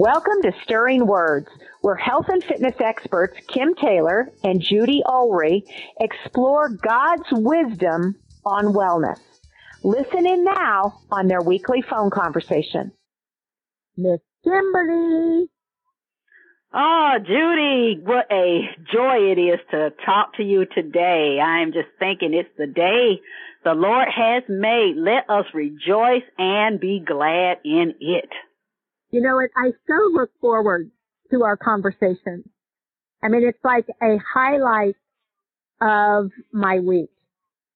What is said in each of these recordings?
Welcome to Stirring Words, where health and fitness experts Kim Taylor and Judy Ulrey explore God's wisdom on wellness. Listen in now on their weekly phone conversation. Miss Kimberly. Oh, Judy, what a joy it is to talk to you today. I'm just thinking it's the day the Lord has made. Let us rejoice and be glad in it. You know, I so look forward to our conversation. I mean, it's like a highlight of my week.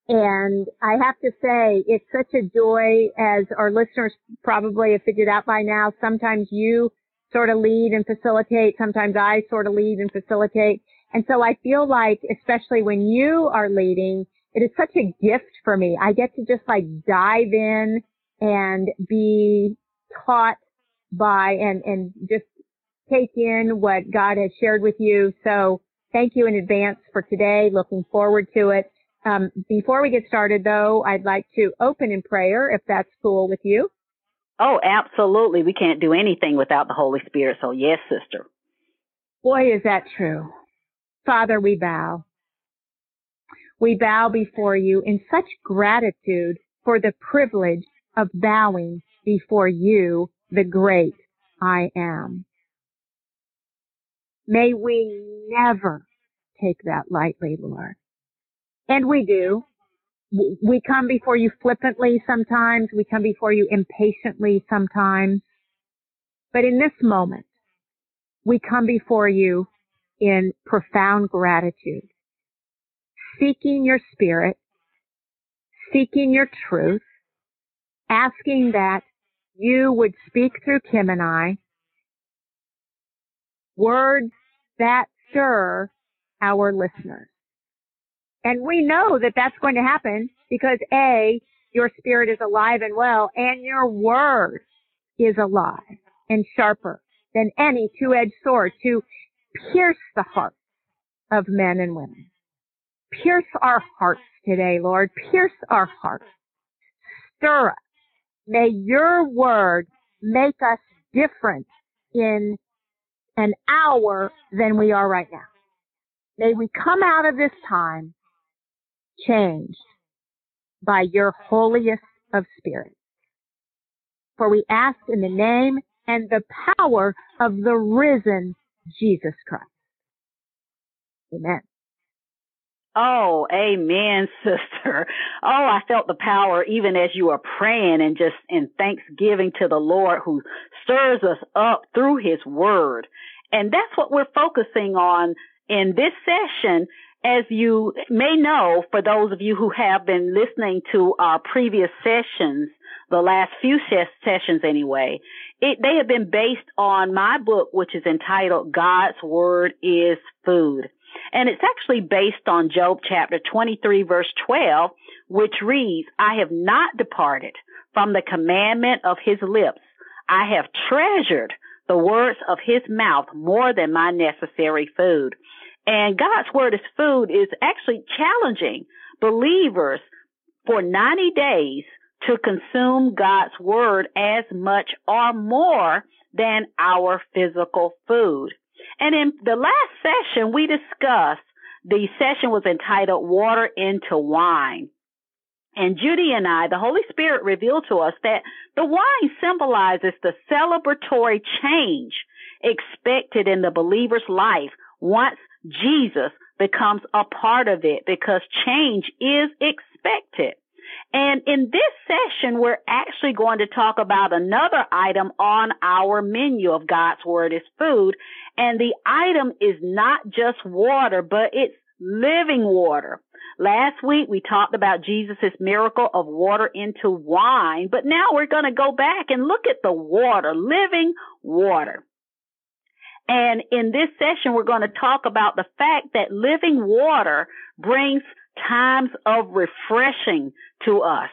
And I have to say, it's such a joy as our listeners probably have figured out by now. Sometimes you sort of lead and facilitate. Sometimes I sort of lead and facilitate. And so I feel like, especially when you are leading, it is such a gift for me. I get to just like dive in and be taught by and, and just take in what God has shared with you. So thank you in advance for today. Looking forward to it. Um, before we get started though, I'd like to open in prayer if that's cool with you. Oh, absolutely. We can't do anything without the Holy Spirit. So yes, sister. Boy, is that true. Father, we bow. We bow before you in such gratitude for the privilege of bowing before you, the great I am. May we never take that lightly, Lord. And we do. We come before you flippantly sometimes. We come before you impatiently sometimes. But in this moment, we come before you in profound gratitude, seeking your spirit, seeking your truth, asking that you would speak through Kim and I words that stir our listeners. And we know that that's going to happen because A, your spirit is alive and well and your word is alive and sharper than any two-edged sword to pierce the hearts of men and women. Pierce our hearts today, Lord. Pierce our hearts. Stir us. May your word make us different in an hour than we are right now. May we come out of this time changed by your holiest of spirits. For we ask in the name and the power of the risen Jesus Christ. Amen. Oh, amen, sister. Oh, I felt the power even as you were praying and just in thanksgiving to the Lord who stirs us up through his word. And that's what we're focusing on in this session. As you may know, for those of you who have been listening to our previous sessions, the last few ses- sessions anyway, it, they have been based on my book, which is entitled God's Word is Food. And it's actually based on Job chapter 23 verse 12, which reads, I have not departed from the commandment of his lips. I have treasured the words of his mouth more than my necessary food. And God's word as food is actually challenging believers for 90 days to consume God's word as much or more than our physical food. And in the last session, we discussed the session was entitled Water into Wine. And Judy and I, the Holy Spirit revealed to us that the wine symbolizes the celebratory change expected in the believer's life once Jesus becomes a part of it because change is expected. And in this session, we're actually going to talk about another item on our menu of God's Word is food. And the item is not just water, but it's living water. Last week we talked about Jesus' miracle of water into wine, but now we're going to go back and look at the water, living water. And in this session, we're going to talk about the fact that living water brings times of refreshing to us.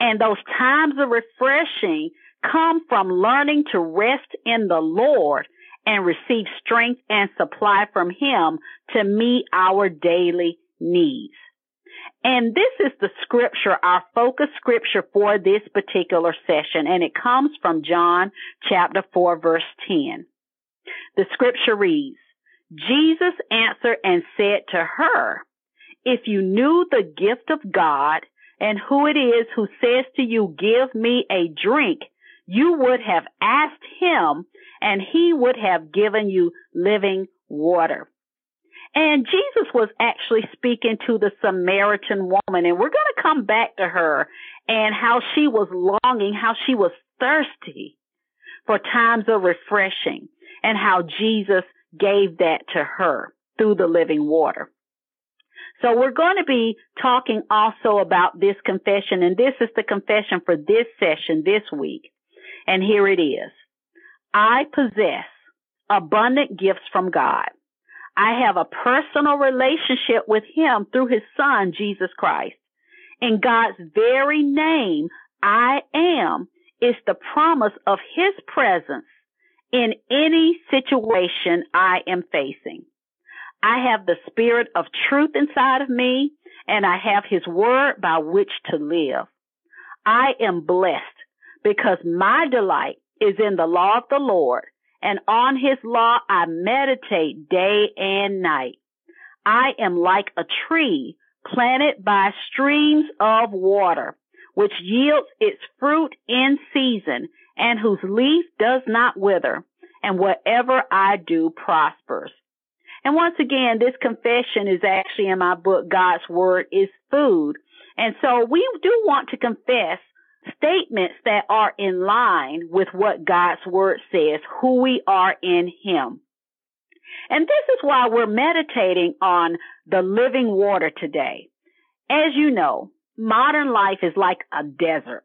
And those times of refreshing come from learning to rest in the Lord and receive strength and supply from Him to meet our daily needs. And this is the scripture, our focus scripture for this particular session, and it comes from John chapter 4 verse 10. The scripture reads, Jesus answered and said to her, if you knew the gift of God and who it is who says to you, give me a drink, you would have asked him and he would have given you living water. And Jesus was actually speaking to the Samaritan woman and we're going to come back to her and how she was longing, how she was thirsty for times of refreshing and how Jesus gave that to her through the living water. So we're going to be talking also about this confession, and this is the confession for this session this week. And here it is. I possess abundant gifts from God. I have a personal relationship with Him through His Son, Jesus Christ. In God's very name, I am is the promise of His presence in any situation I am facing. I have the spirit of truth inside of me and I have his word by which to live. I am blessed because my delight is in the law of the Lord and on his law I meditate day and night. I am like a tree planted by streams of water, which yields its fruit in season and whose leaf does not wither, and whatever I do prospers. And once again, this confession is actually in my book, God's Word is Food. And so we do want to confess statements that are in line with what God's Word says, who we are in Him. And this is why we're meditating on the living water today. As you know, modern life is like a desert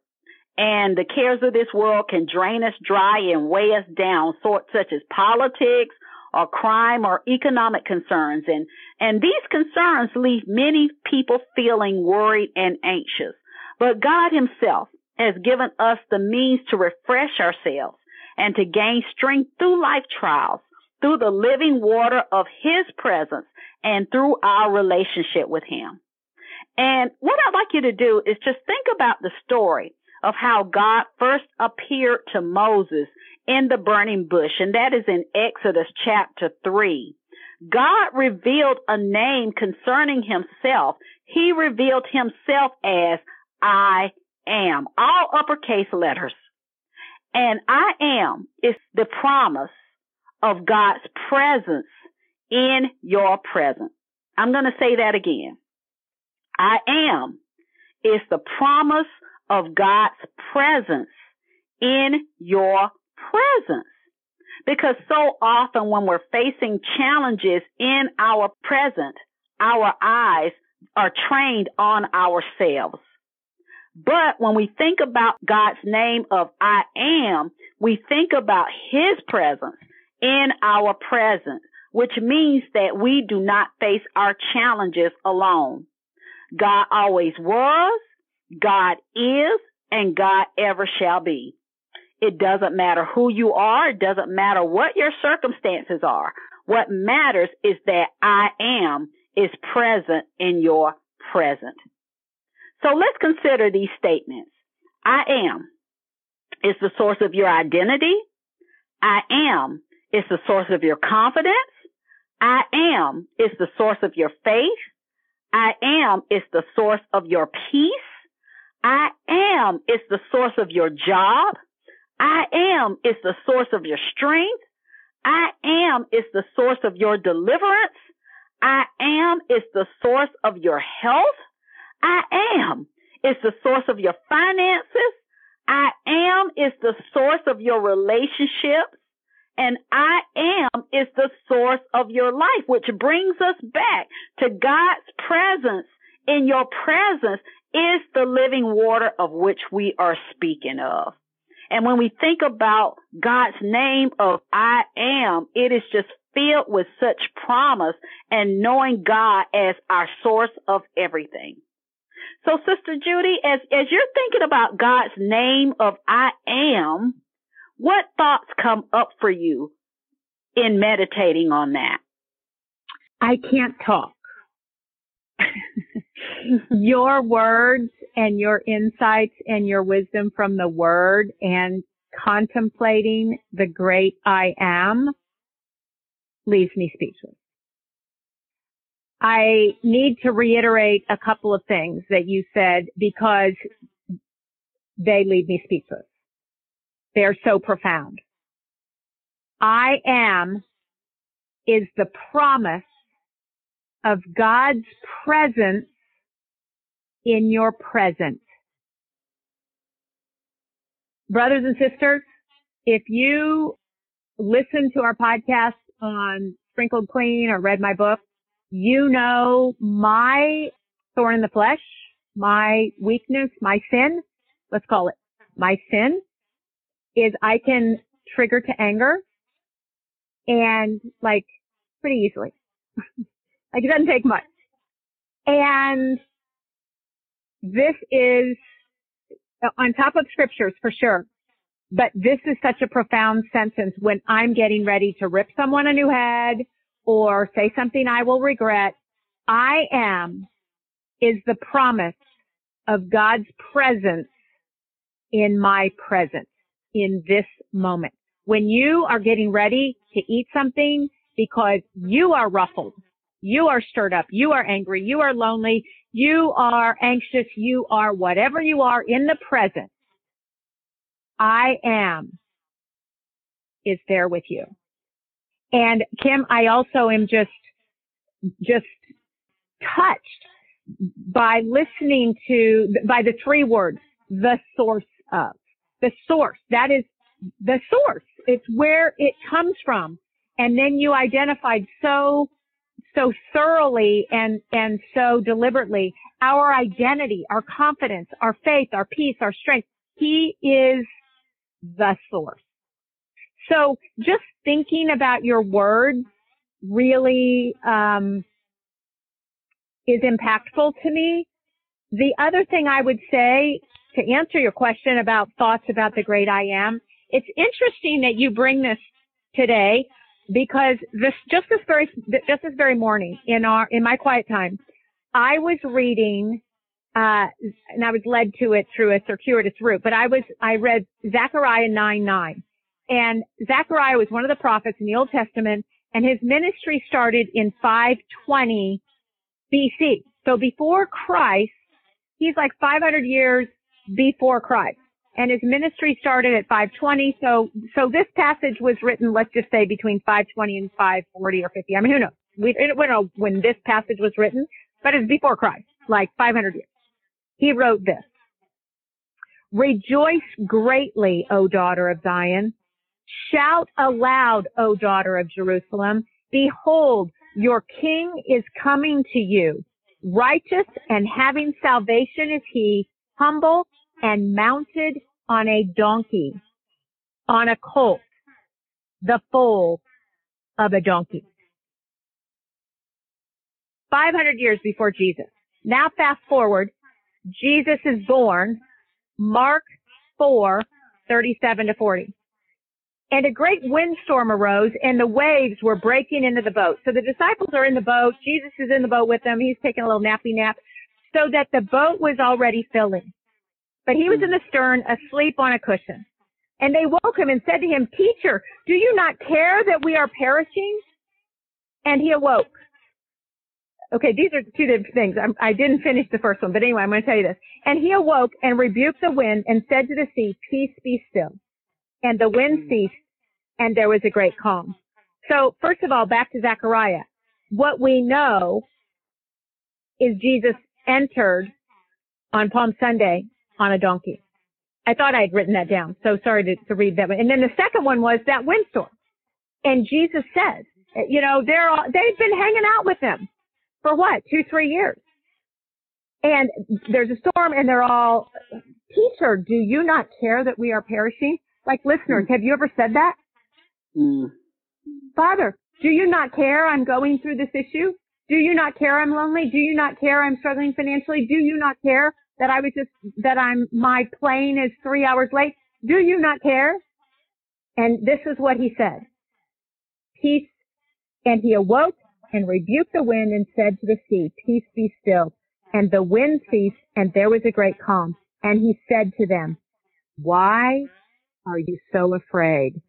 and the cares of this world can drain us dry and weigh us down, such as politics, or crime or economic concerns. And, and these concerns leave many people feeling worried and anxious. But God himself has given us the means to refresh ourselves and to gain strength through life trials, through the living water of his presence and through our relationship with him. And what I'd like you to do is just think about the story of how God first appeared to Moses in the burning bush, and that is in Exodus chapter 3. God revealed a name concerning himself. He revealed himself as I am, all uppercase letters. And I am is the promise of God's presence in your presence. I'm going to say that again. I am is the promise of God's presence in your presence. Because so often when we're facing challenges in our present, our eyes are trained on ourselves. But when we think about God's name of I am, we think about His presence in our present, which means that we do not face our challenges alone. God always was, God is, and God ever shall be. It doesn't matter who you are. It doesn't matter what your circumstances are. What matters is that I am is present in your present. So let's consider these statements. I am is the source of your identity. I am is the source of your confidence. I am is the source of your faith. I am is the source of your peace. I am is the source of your job. I am is the source of your strength. I am is the source of your deliverance. I am is the source of your health. I am is the source of your finances. I am is the source of your relationships. And I am is the source of your life, which brings us back to God's presence. In your presence is the living water of which we are speaking of. And when we think about God's name of I am, it is just filled with such promise and knowing God as our source of everything. So Sister Judy, as, as you're thinking about God's name of I am, what thoughts come up for you in meditating on that? I can't talk. your words and your insights and your wisdom from the word and contemplating the great I am leaves me speechless. I need to reiterate a couple of things that you said because they leave me speechless. They're so profound. I am is the promise of God's presence in your presence. Brothers and sisters, if you listen to our podcast on Sprinkled Clean or read my book, you know my thorn in the flesh, my weakness, my sin, let's call it my sin is I can trigger to anger and like pretty easily. like it doesn't take much. And this is on top of scriptures for sure. But this is such a profound sentence when I'm getting ready to rip someone a new head or say something I will regret. I am is the promise of God's presence in my presence in this moment. When you are getting ready to eat something because you are ruffled, you are stirred up, you are angry, you are lonely, you are anxious, you are whatever you are in the present, I am is there with you. And Kim, I also am just, just touched by listening to, by the three words, the source of. The source. That is the source. It's where it comes from. And then you identified so, so thoroughly and, and so deliberately our identity, our confidence, our faith, our peace, our strength. He is the source. So just thinking about your words really, um, is impactful to me. The other thing I would say to answer your question about thoughts about the great I am, it's interesting that you bring this today because this just this very just this very morning in our in my quiet time, I was reading uh, and I was led to it through a circuitous route, but I was I read Zechariah 9 9. And Zechariah was one of the prophets in the Old Testament, and his ministry started in 520 BC. So before Christ, he's like 500 years before Christ. And his ministry started at 520. So, so this passage was written, let's just say between 520 and 540 or 50. I mean, who knows? We, we don't know when this passage was written, but it's before Christ, like 500 years. He wrote this. Rejoice greatly, O daughter of Zion. Shout aloud, O daughter of Jerusalem. Behold, your king is coming to you. Righteous and having salvation is he, humble and mounted on a donkey, on a colt, the foal of a donkey. 500 years before Jesus. Now fast forward, Jesus is born, Mark 4, 37 to 40. And a great windstorm arose and the waves were breaking into the boat. So the disciples are in the boat. Jesus is in the boat with them. He's taking a little nappy nap so that the boat was already filling but he was in the stern asleep on a cushion. And they woke him and said to him, teacher, do you not care that we are perishing? And he awoke. Okay, these are two different things. I'm, I did not finish the first one, but anyway, I'm going to tell you this. And he awoke and rebuked the wind and said to the sea, peace be still. And the wind mm. ceased and there was a great calm. So first of all, back to Zechariah. What we know is Jesus entered on Palm Sunday on a donkey. I thought I had written that down. So sorry to, to read that one. And then the second one was that windstorm. And Jesus said, you know, they're all, they've been hanging out with them for what? Two, three years. And there's a storm and they're all, teacher, do you not care that we are perishing? Like listeners, have you ever said that? Mm. Father, do you not care I'm going through this issue? Do you not care I'm lonely? Do you not care I'm struggling financially? Do you not care that I was just, that I'm, my plane is three hours late. Do you not care? And this is what he said. Peace. And he awoke and rebuked the wind and said to the sea, peace be still. and the wind ceased and there was a great calm. And he said to them, why are you so afraid?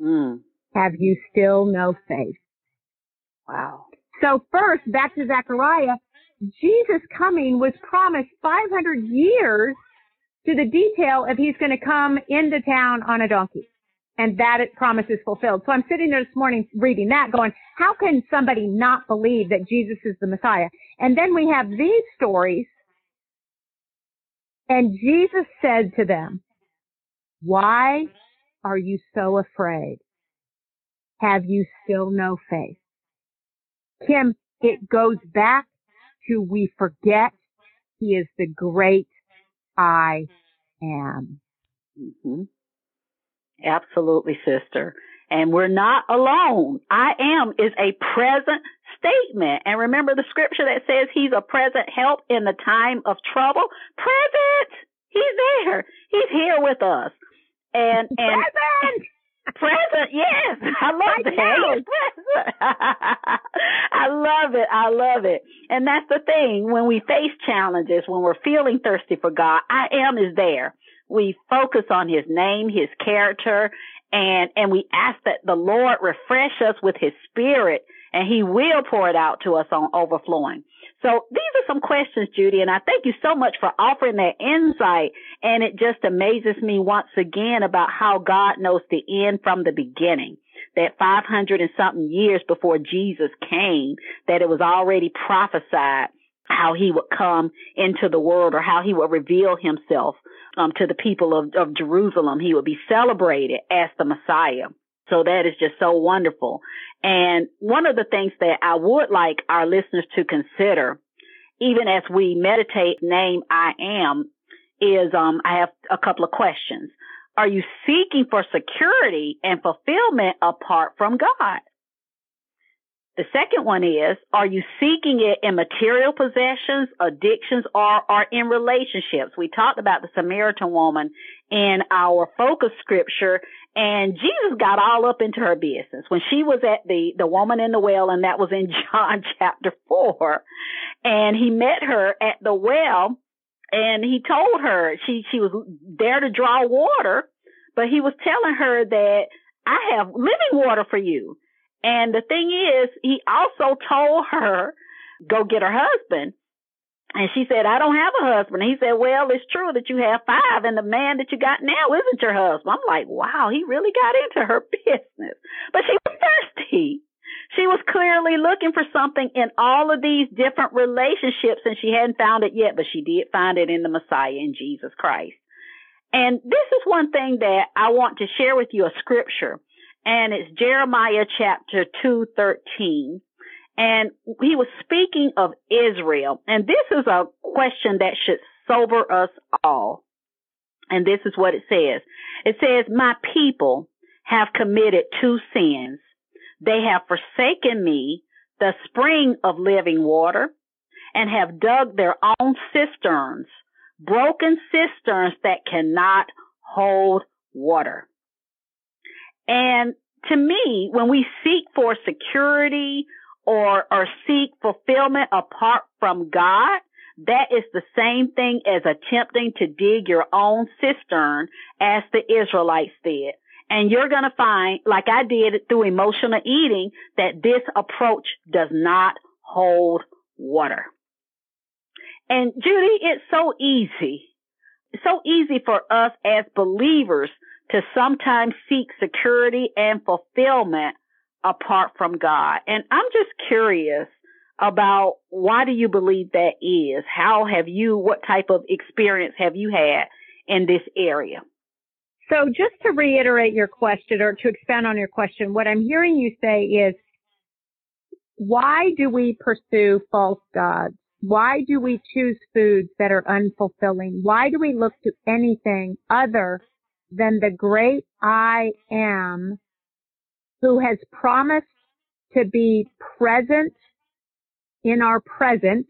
Mm. Have you still no faith? Wow. So first, back to Zechariah, Jesus coming was promised 500 years to the detail of he's going to come into town on a donkey. And that promise is fulfilled. So I'm sitting there this morning reading that going, how can somebody not believe that Jesus is the Messiah? And then we have these stories and Jesus said to them, why are you so afraid? Have you still no faith? Kim, it goes back to we forget he is the great I am. Mm-hmm. Absolutely, sister. And we're not alone. I am is a present statement. And remember the scripture that says he's a present help in the time of trouble? Present! He's there. He's here with us. And, and present! Present, yes. I love that. I love it. I love it. And that's the thing. When we face challenges, when we're feeling thirsty for God, I am is there. We focus on his name, his character, and, and we ask that the Lord refresh us with his spirit and he will pour it out to us on overflowing. So these are some questions, Judy, and I thank you so much for offering that insight. And it just amazes me once again about how God knows the end from the beginning. That 500 and something years before Jesus came, that it was already prophesied how he would come into the world or how he would reveal himself um, to the people of, of Jerusalem. He would be celebrated as the Messiah. So that is just so wonderful. And one of the things that I would like our listeners to consider, even as we meditate name I am, is um, I have a couple of questions. Are you seeking for security and fulfillment apart from God? The second one is, are you seeking it in material possessions, addictions, or, or in relationships? We talked about the Samaritan woman in our focus scripture and Jesus got all up into her business when she was at the, the woman in the well and that was in John chapter four. And he met her at the well and he told her she, she was there to draw water, but he was telling her that I have living water for you. And the thing is, he also told her, go get her husband. And she said, I don't have a husband. he said, well, it's true that you have five and the man that you got now isn't your husband. I'm like, wow, he really got into her business. But she was thirsty. She was clearly looking for something in all of these different relationships and she hadn't found it yet, but she did find it in the Messiah in Jesus Christ. And this is one thing that I want to share with you a scripture and it's Jeremiah chapter 213. And he was speaking of Israel. And this is a question that should sober us all. And this is what it says. It says, my people have committed two sins. They have forsaken me, the spring of living water, and have dug their own cisterns, broken cisterns that cannot hold water. And to me, when we seek for security or, or seek fulfillment apart from God, that is the same thing as attempting to dig your own cistern as the Israelites did. And you're going to find, like I did through emotional eating, that this approach does not hold water. And Judy, it's so easy. So easy for us as believers to sometimes seek security and fulfillment apart from God. And I'm just curious about why do you believe that is? How have you, what type of experience have you had in this area? So just to reiterate your question or to expand on your question, what I'm hearing you say is, why do we pursue false gods? Why do we choose foods that are unfulfilling? Why do we look to anything other than the great I am who has promised to be present in our present.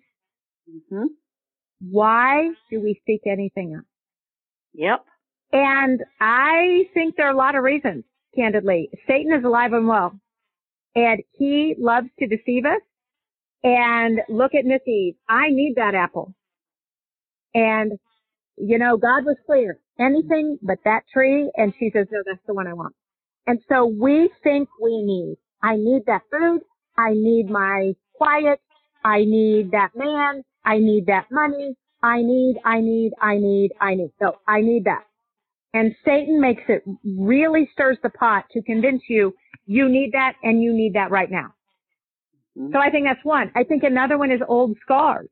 Mm-hmm. Why do we seek anything else? Yep. And I think there are a lot of reasons, candidly. Satan is alive and well. And he loves to deceive us. and look at Miss Eve. I need that apple. And, you know, God was clear. Anything but that tree. And she says, no, that's the one I want. And so we think we need, I need that food. I need my quiet. I need that man. I need that money. I need, I need, I need, I need. So I need that. And Satan makes it really stirs the pot to convince you you need that and you need that right now. Mm-hmm. So I think that's one. I think another one is old scars.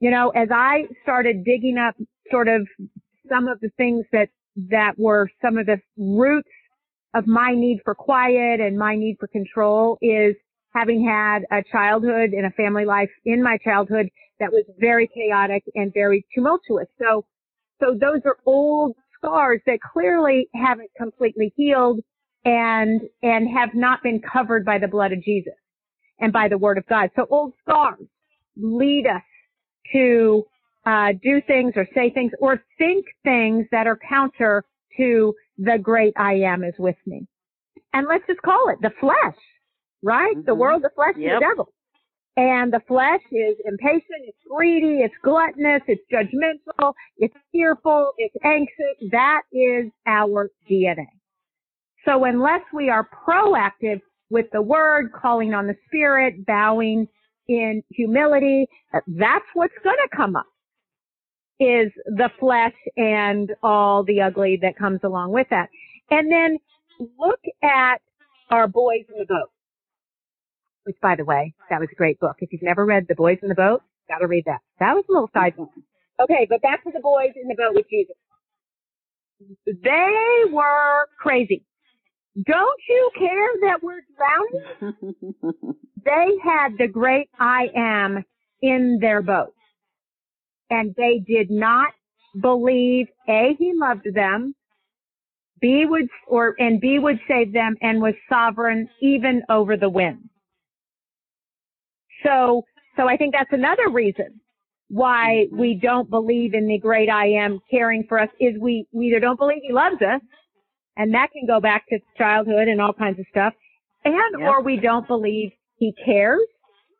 You know, as I started digging up sort of some of the things that, that were some of the roots of my need for quiet and my need for control is having had a childhood and a family life in my childhood that was very chaotic and very tumultuous. So, so those are old scars that clearly haven't completely healed and, and have not been covered by the blood of Jesus and by the word of God. So old scars lead us to, uh, do things or say things or think things that are counter to the great I am is with me. And let's just call it the flesh, right? Mm-hmm. The world, the flesh, yep. the devil. And the flesh is impatient, it's greedy, it's gluttonous, it's judgmental, it's fearful, it's anxious. That is our DNA. So unless we are proactive with the word, calling on the spirit, bowing in humility, that's what's going to come up is the flesh and all the ugly that comes along with that. And then look at our boys in the boat which by the way, that was a great book. If you've never read The Boys in the Boat, gotta read that. That was a little side one. Okay, but back to the boys in the boat with Jesus. They were crazy. Don't you care that we're drowning? they had the great I am in their boat. And they did not believe A, he loved them, B would, or, and B would save them and was sovereign even over the wind. So, so I think that's another reason why we don't believe in the great I am caring for us is we, we either don't believe he loves us and that can go back to childhood and all kinds of stuff and yep. or we don't believe he cares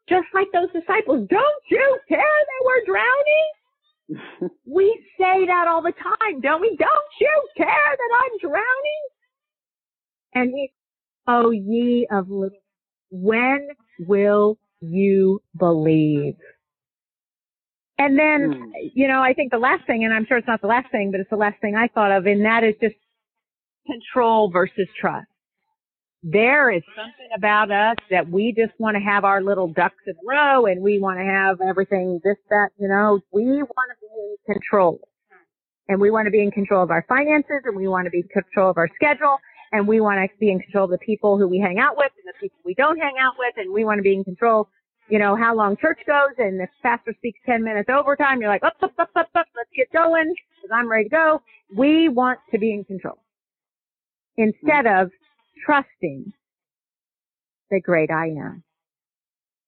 just like those disciples. Don't you care that we're drowning? We say that all the time, don't we? Don't you care that I'm drowning? And he, oh ye of little, when will you believe. And then, mm. you know, I think the last thing, and I'm sure it's not the last thing, but it's the last thing I thought of, and that is just control versus trust. There is something about us that we just want to have our little ducks in a row and we want to have everything this, that, you know, we want to be in control. And we want to be in control of our finances and we want to be in control of our schedule and we want to be in control of the people who we hang out with and the people we don't hang out with, and we want to be in control, you know, how long church goes, and if pastor speaks 10 minutes overtime, you're like, up, up, up, up, up, let's get going, because I'm ready to go. We want to be in control. Instead mm. of trusting the great I am.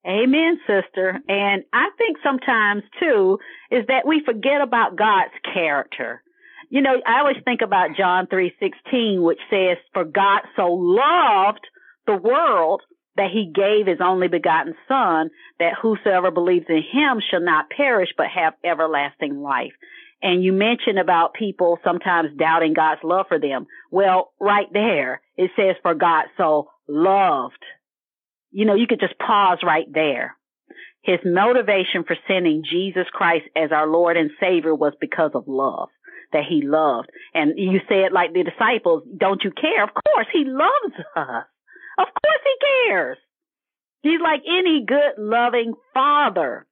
Amen, sister. And I think sometimes too is that we forget about God's character. You know, I always think about John 3:16 which says for God so loved the world that he gave his only begotten son that whosoever believes in him shall not perish but have everlasting life. And you mentioned about people sometimes doubting God's love for them. Well, right there, it says for God so loved. You know, you could just pause right there. His motivation for sending Jesus Christ as our Lord and Savior was because of love that he loved. And you said like the disciples, don't you care? Of course he loves us. Of course he cares. He's like any good loving father.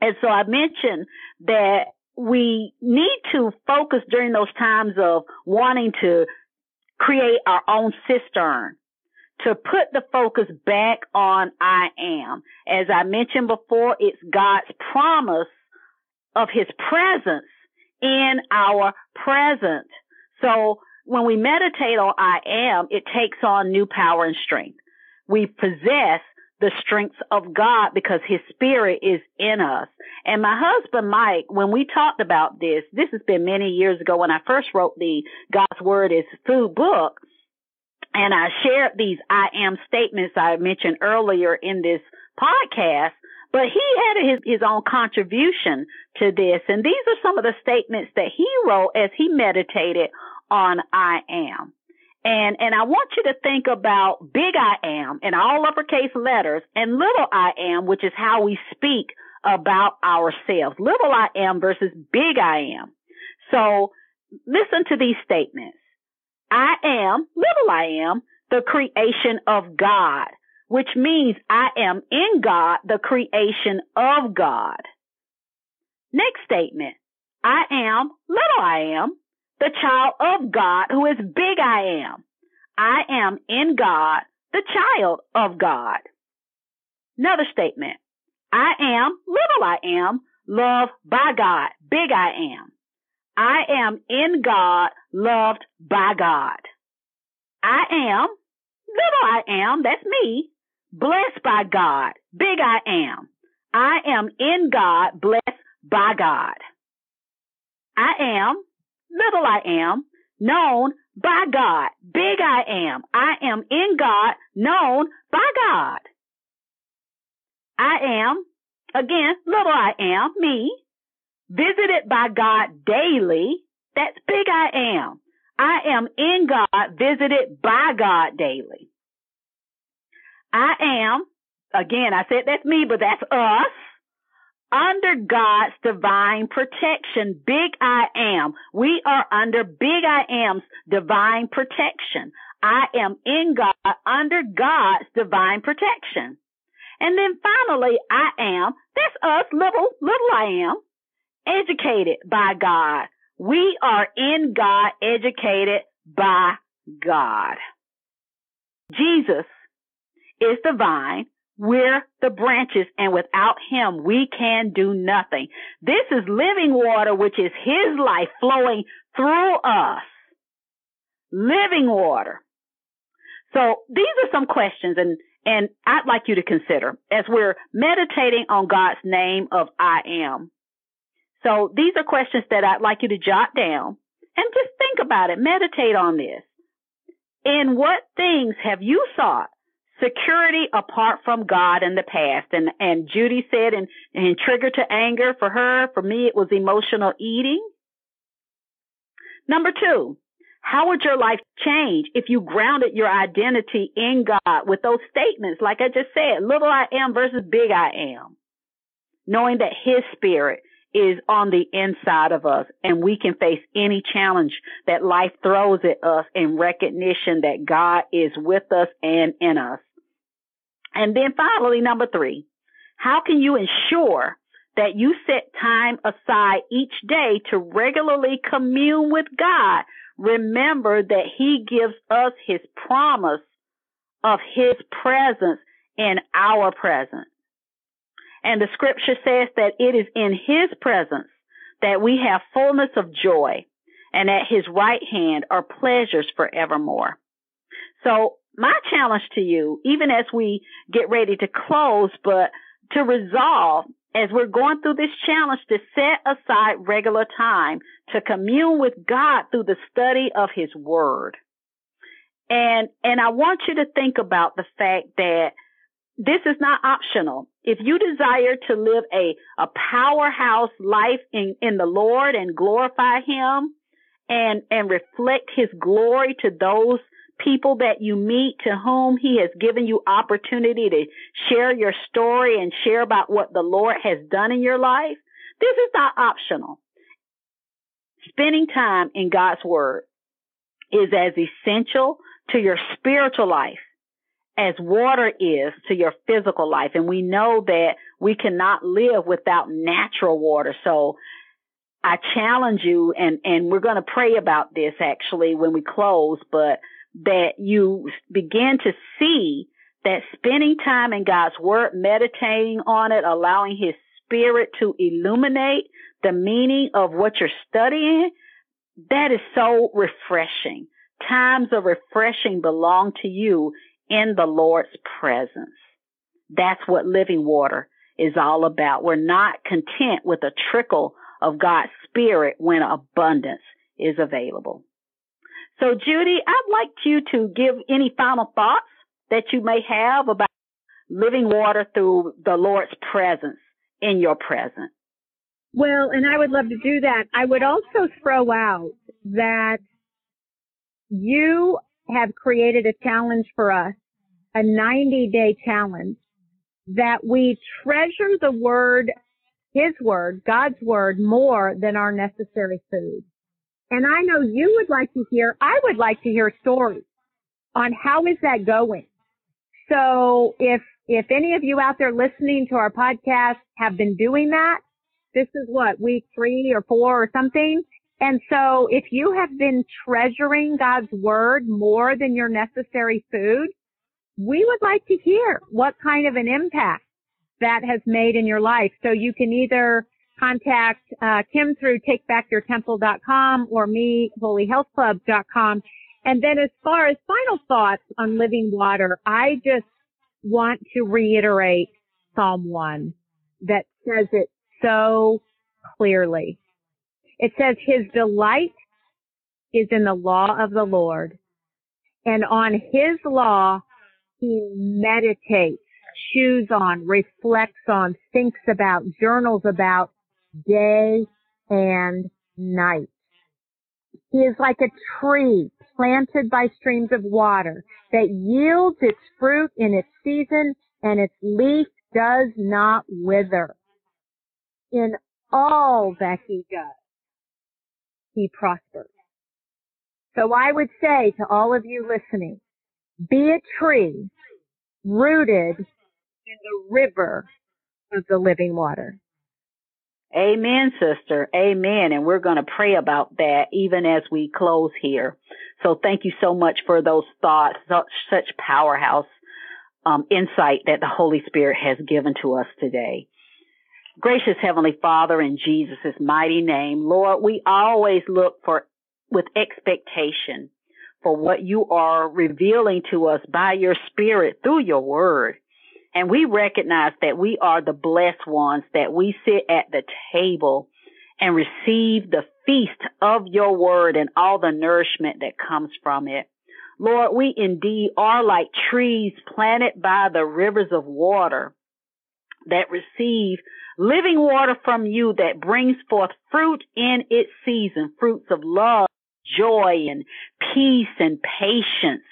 And so I mentioned that we need to focus during those times of wanting to create our own cistern to put the focus back on I am. As I mentioned before, it's God's promise of his presence in our present. So when we meditate on I am, it takes on new power and strength. We possess the strength of God because his spirit is in us. And my husband Mike, when we talked about this, this has been many years ago when I first wrote the God's Word is Food book. And I shared these I am statements I mentioned earlier in this podcast. But he had his, his own contribution to this. And these are some of the statements that he wrote as he meditated on I am. And, and I want you to think about big I am in all uppercase letters and little I am, which is how we speak about ourselves. Little I am versus big I am. So listen to these statements. I am, little I am, the creation of God, which means I am in God, the creation of God. Next statement. I am, little I am, the child of God who is big I am. I am in God, the child of God. Another statement. I am, little I am, loved by God, big I am. I am in God, loved by God. I am, little I am, that's me, blessed by God, big I am. I am in God, blessed by God. I am, little I am, known by God, big I am. I am in God, known by God. I am, again, little I am, me, visited by God daily. That's big I am. I am in God, visited by God daily. I am, again, I said that's me, but that's us, under God's divine protection. Big I am. We are under Big I am's divine protection. I am in God, under God's divine protection. And then finally, I am, that's us, little, little I am, educated by God. We are in God, educated by God. Jesus is the vine. We're the branches and without him we can do nothing. This is living water, which is his life flowing through us. Living water. So these are some questions and and I'd like you to consider as we're meditating on God's name of I am. So these are questions that I'd like you to jot down and just think about it. Meditate on this. In what things have you sought security apart from God in the past? And, and Judy said, and, and trigger to anger for her, for me, it was emotional eating. Number two, how would your life change if you grounded your identity in God with those statements? Like I just said, little I am versus big I am. Knowing that his spirit is on the inside of us and we can face any challenge that life throws at us in recognition that God is with us and in us. And then finally, number three, how can you ensure that you set time aside each day to regularly commune with God remember that he gives us his promise of his presence in our presence. And the scripture says that it is in his presence that we have fullness of joy and at his right hand are pleasures forevermore. So my challenge to you, even as we get ready to close, but to resolve as we're going through this challenge to set aside regular time to commune with God through the study of his word. And, and I want you to think about the fact that this is not optional. If you desire to live a, a powerhouse life in, in the Lord and glorify him and, and reflect his glory to those people that you meet to whom he has given you opportunity to share your story and share about what the Lord has done in your life. This is not optional. Spending time in God's word is as essential to your spiritual life as water is to your physical life. And we know that we cannot live without natural water. So I challenge you and, and we're going to pray about this actually when we close, but that you begin to see that spending time in God's word, meditating on it, allowing his spirit to illuminate the meaning of what you're studying, that is so refreshing. Times of refreshing belong to you in the Lord's presence. That's what living water is all about. We're not content with a trickle of God's spirit when abundance is available. So Judy, I'd like you to give any final thoughts that you may have about living water through the Lord's presence in your presence. Well, and I would love to do that. I would also throw out that you have created a challenge for us, a 90 day challenge that we treasure the word, his word, God's word more than our necessary food. And I know you would like to hear, I would like to hear stories on how is that going. So if, if any of you out there listening to our podcast have been doing that, this is what week three or four or something. And so if you have been treasuring God's word more than your necessary food, we would like to hear what kind of an impact that has made in your life. So you can either contact uh, Kim through takebackyourtemple.com or me, holyhealthclub.com. And then as far as final thoughts on living water, I just want to reiterate Psalm 1 that says it so clearly. It says his delight is in the law of the Lord and on his law he meditates, chews on, reflects on, thinks about, journals about day and night. He is like a tree planted by streams of water that yields its fruit in its season and its leaf does not wither. In all that he does, he prospers. So I would say to all of you listening, be a tree rooted in the river of the living water. Amen, sister. Amen. And we're going to pray about that even as we close here. So thank you so much for those thoughts, such, such powerhouse um, insight that the Holy Spirit has given to us today. Gracious Heavenly Father, in Jesus' mighty name, Lord, we always look for with expectation for what you are revealing to us by your Spirit through your word. And we recognize that we are the blessed ones, that we sit at the table and receive the feast of your word and all the nourishment that comes from it. Lord, we indeed are like trees planted by the rivers of water that receive living water from you that brings forth fruit in its season, fruits of love, joy and peace and patience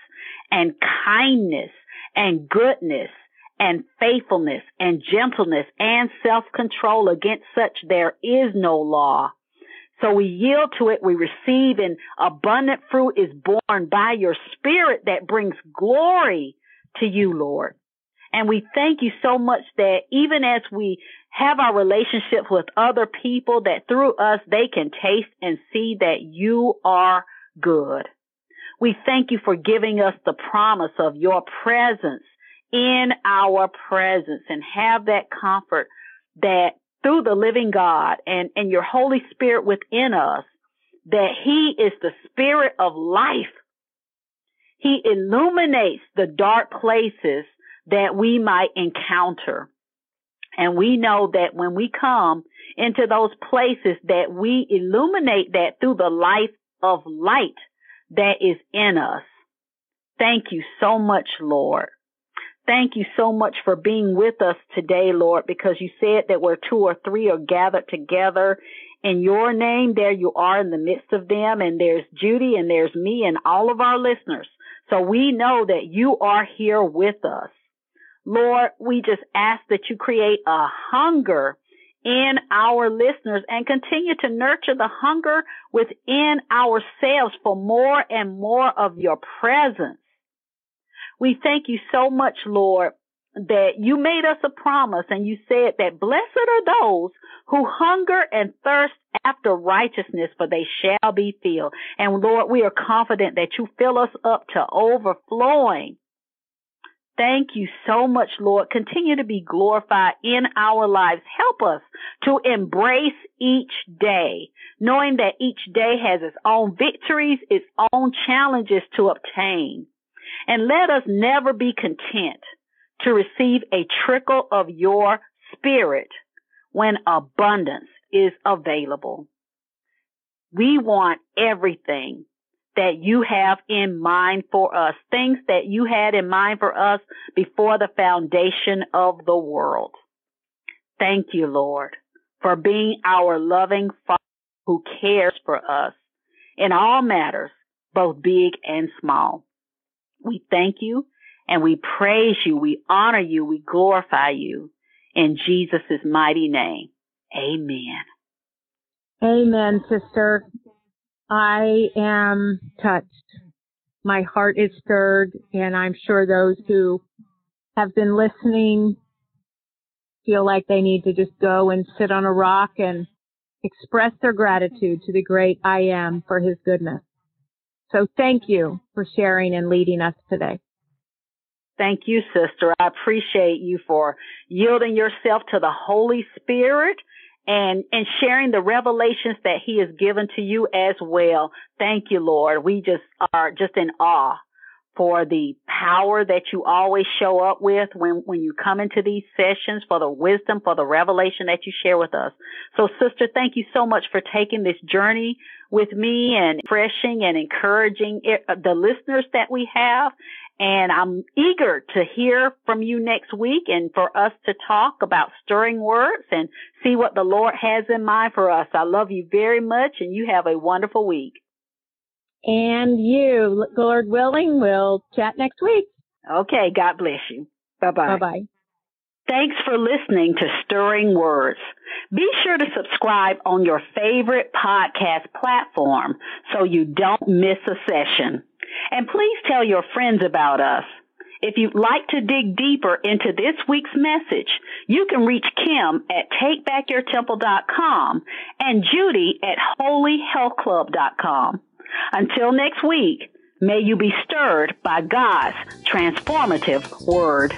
and kindness and goodness and faithfulness and gentleness and self-control. Against such there is no law. So we yield to it. We receive and abundant fruit is born by your spirit that brings glory to you, Lord. And we thank you so much that even as we have our relationship with other people, that through us they can taste and see that you are good. We thank you for giving us the promise of your presence in our presence and have that comfort that through the living God and, and your Holy Spirit within us, that He is the Spirit of life. He illuminates the dark places that we might encounter. And we know that when we come into those places that we illuminate that through the life of light that is in us. Thank you so much, Lord. Thank you so much for being with us today, Lord, because you said that where two or three are gathered together in your name, there you are in the midst of them. And there's Judy and there's me and all of our listeners. So we know that you are here with us. Lord, we just ask that you create a hunger in our listeners and continue to nurture the hunger within ourselves for more and more of your presence. We thank you so much, Lord, that you made us a promise and you said that blessed are those who hunger and thirst after righteousness, for they shall be filled. And Lord, we are confident that you fill us up to overflowing. Thank you so much, Lord. Continue to be glorified in our lives. Help us to embrace each day, knowing that each day has its own victories, its own challenges to obtain. And let us never be content to receive a trickle of your spirit when abundance is available. We want everything that you have in mind for us, things that you had in mind for us before the foundation of the world. Thank you, Lord, for being our loving Father who cares for us in all matters, both big and small. We thank you and we praise you. We honor you. We glorify you in Jesus' mighty name. Amen. Amen, sister. I am touched. My heart is stirred and I'm sure those who have been listening feel like they need to just go and sit on a rock and express their gratitude to the great I am for his goodness. So thank you for sharing and leading us today. Thank you, sister. I appreciate you for yielding yourself to the Holy Spirit and, and sharing the revelations that he has given to you as well. Thank you, Lord. We just are just in awe for the power that you always show up with when, when you come into these sessions, for the wisdom, for the revelation that you share with us. So sister, thank you so much for taking this journey with me and refreshing and encouraging it, uh, the listeners that we have. And I'm eager to hear from you next week and for us to talk about stirring words and see what the Lord has in mind for us. I love you very much and you have a wonderful week. And you, Lord willing, we'll chat next week. Okay. God bless you. Bye bye. Bye bye. Thanks for listening to Stirring Words. Be sure to subscribe on your favorite podcast platform so you don't miss a session. And please tell your friends about us. If you'd like to dig deeper into this week's message, you can reach Kim at takebackyourtemple.com and Judy at holyhealthclub.com. Until next week, may you be stirred by God's transformative word.